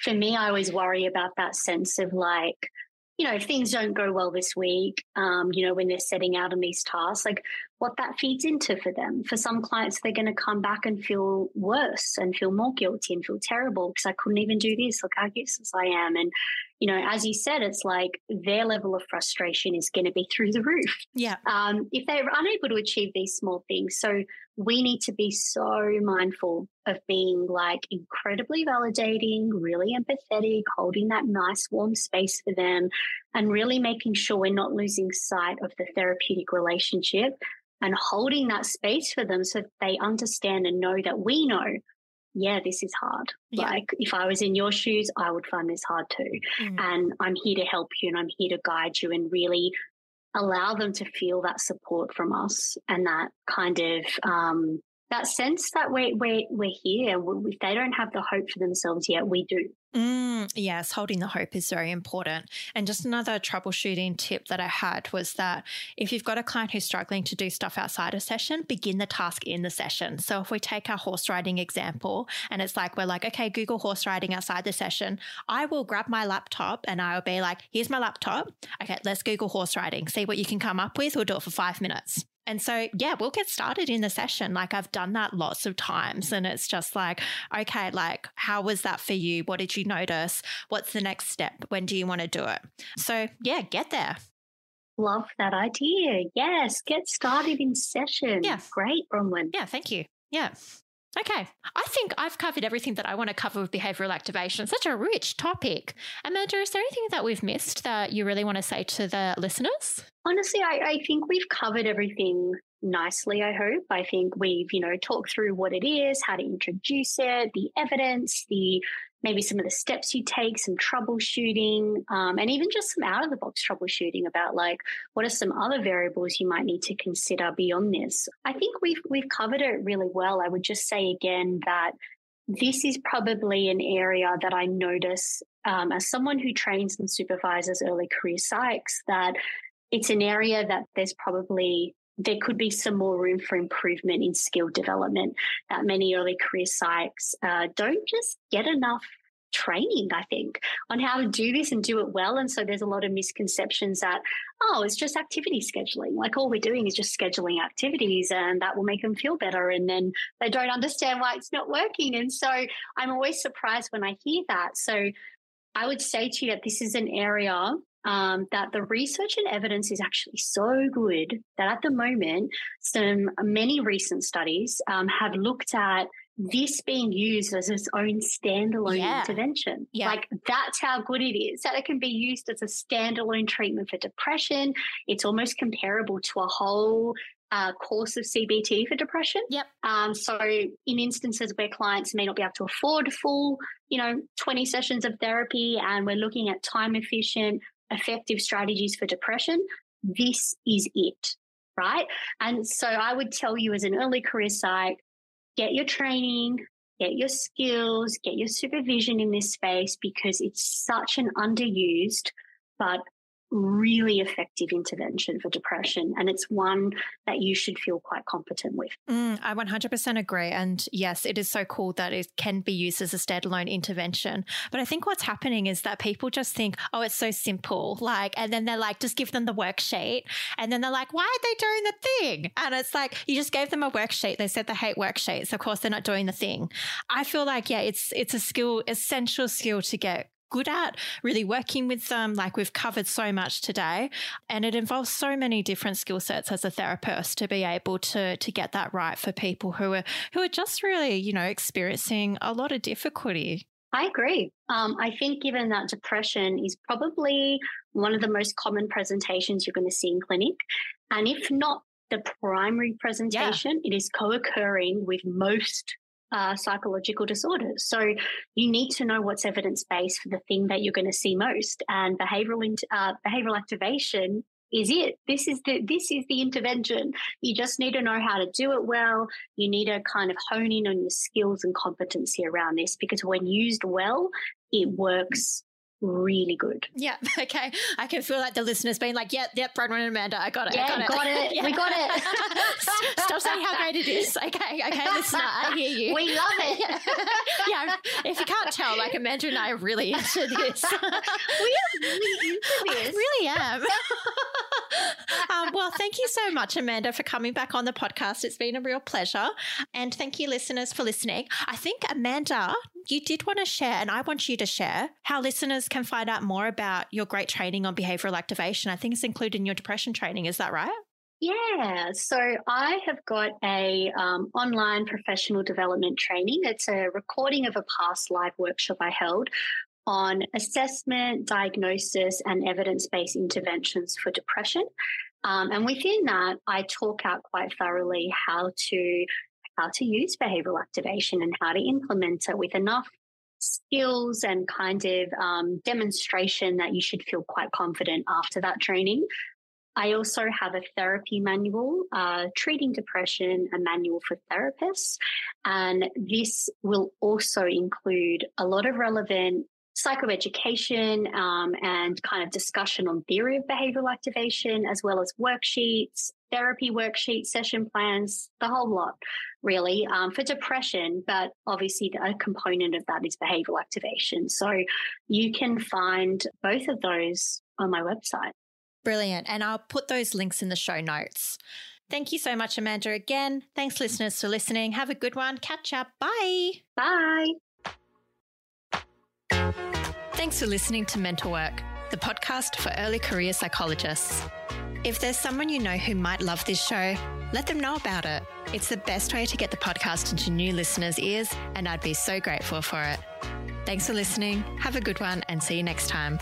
for me, I always worry about that sense of like, you know, if things don't go well this week, um, you know, when they're setting out on these tasks, like what that feeds into for them. For some clients, they're going to come back and feel worse and feel more guilty and feel terrible because I couldn't even do this. Look how useless I am. And, you know, as you said, it's like their level of frustration is going to be through the roof. Yeah. Um, if they're unable to achieve these small things. So we need to be so mindful of being like incredibly validating, really empathetic, holding that nice warm space for them, and really making sure we're not losing sight of the therapeutic relationship and holding that space for them so they understand and know that we know yeah, this is hard. Yeah. Like if I was in your shoes, I would find this hard too. Mm. And I'm here to help you and I'm here to guide you and really allow them to feel that support from us and that kind of um, that sense that we're, we're, we're here. If they don't have the hope for themselves yet, we do. Mm, yes, holding the hope is very important. And just another troubleshooting tip that I had was that if you've got a client who's struggling to do stuff outside a session, begin the task in the session. So if we take our horse riding example and it's like, we're like, okay, Google horse riding outside the session, I will grab my laptop and I'll be like, here's my laptop. Okay, let's Google horse riding, see what you can come up with. We'll do it for five minutes. And so, yeah, we'll get started in the session. Like I've done that lots of times. And it's just like, okay, like, how was that for you? What did you notice? What's the next step? When do you want to do it? So, yeah, get there. Love that idea. Yes, get started in session. Yeah. Great, Bronwyn. Yeah, thank you. Yeah. Okay, I think I've covered everything that I want to cover with behavioral activation. Such a rich topic. Amanda, is there anything that we've missed that you really want to say to the listeners? Honestly, I, I think we've covered everything nicely, I hope. I think we've, you know, talked through what it is, how to introduce it, the evidence, the maybe some of the steps you take, some troubleshooting, um, and even just some out of the box troubleshooting about like what are some other variables you might need to consider beyond this. I think we've we've covered it really well. I would just say again that this is probably an area that I notice um, as someone who trains and supervises early career psychs that it's an area that there's probably there could be some more room for improvement in skill development that many early career psychs uh, don't just get enough training, I think, on how to do this and do it well. And so there's a lot of misconceptions that, oh, it's just activity scheduling. Like all we're doing is just scheduling activities and that will make them feel better. And then they don't understand why it's not working. And so I'm always surprised when I hear that. So I would say to you that this is an area um, that the research and evidence is actually so good that at the moment, some many recent studies um, have looked at this being used as its own standalone yeah. intervention. Yeah. Like that's how good it is. That it can be used as a standalone treatment for depression. It's almost comparable to a whole uh, course of CBT for depression. Yep. Um, so in instances where clients may not be able to afford full, you know, 20 sessions of therapy and we're looking at time efficient, effective strategies for depression, this is it. Right. And so I would tell you as an early career psych, get your training, get your skills, get your supervision in this space because it's such an underused but really effective intervention for depression. And it's one that you should feel quite competent with. Mm, I 100% agree. And yes, it is so cool that it can be used as a standalone intervention. But I think what's happening is that people just think, oh, it's so simple. Like, and then they're like, just give them the worksheet. And then they're like, why are they doing the thing? And it's like, you just gave them a worksheet. They said they hate worksheets. Of course, they're not doing the thing. I feel like, yeah, it's, it's a skill, essential skill to get good at, really working with them. Like we've covered so much today. And it involves so many different skill sets as a therapist to be able to to get that right for people who are who are just really, you know, experiencing a lot of difficulty. I agree. Um, I think given that depression is probably one of the most common presentations you're going to see in clinic. And if not the primary presentation, yeah. it is co-occurring with most uh, psychological disorders. So you need to know what's evidence based for the thing that you're going to see most, and behavioral uh, behavioral activation is it. This is the this is the intervention. You just need to know how to do it well. You need to kind of hone in on your skills and competency around this because when used well, it works really good. Yeah. Okay. I can feel like the listeners being like, yep, yep, Bronwyn and Amanda, I got it. Yeah, I got it. Got it. yeah. We got it. Stop saying how great it is. Okay. Okay, listener, I hear you. We love it. yeah. If you can't tell, like Amanda and I are really into this. we are really into this. I really am. Um, well, thank you so much, Amanda, for coming back on the podcast. It's been a real pleasure. And thank you, listeners, for listening. I think, Amanda, you did want to share, and I want you to share how listeners can find out more about your great training on behavioral activation. I think it's included in your depression training. Is that right? Yeah, so I have got a um, online professional development training. It's a recording of a past live workshop I held on assessment, diagnosis, and evidence based interventions for depression. Um, and within that, I talk out quite thoroughly how to how to use behavioral activation and how to implement it with enough skills and kind of um, demonstration that you should feel quite confident after that training. I also have a therapy manual, uh, treating depression, a manual for therapists. And this will also include a lot of relevant psychoeducation um, and kind of discussion on theory of behavioral activation, as well as worksheets, therapy worksheets, session plans, the whole lot, really, um, for depression. But obviously, a component of that is behavioral activation. So you can find both of those on my website. Brilliant. And I'll put those links in the show notes. Thank you so much, Amanda, again. Thanks, listeners, for listening. Have a good one. Catch up. Bye. Bye. Thanks for listening to Mental Work, the podcast for early career psychologists. If there's someone you know who might love this show, let them know about it. It's the best way to get the podcast into new listeners' ears, and I'd be so grateful for it. Thanks for listening. Have a good one, and see you next time.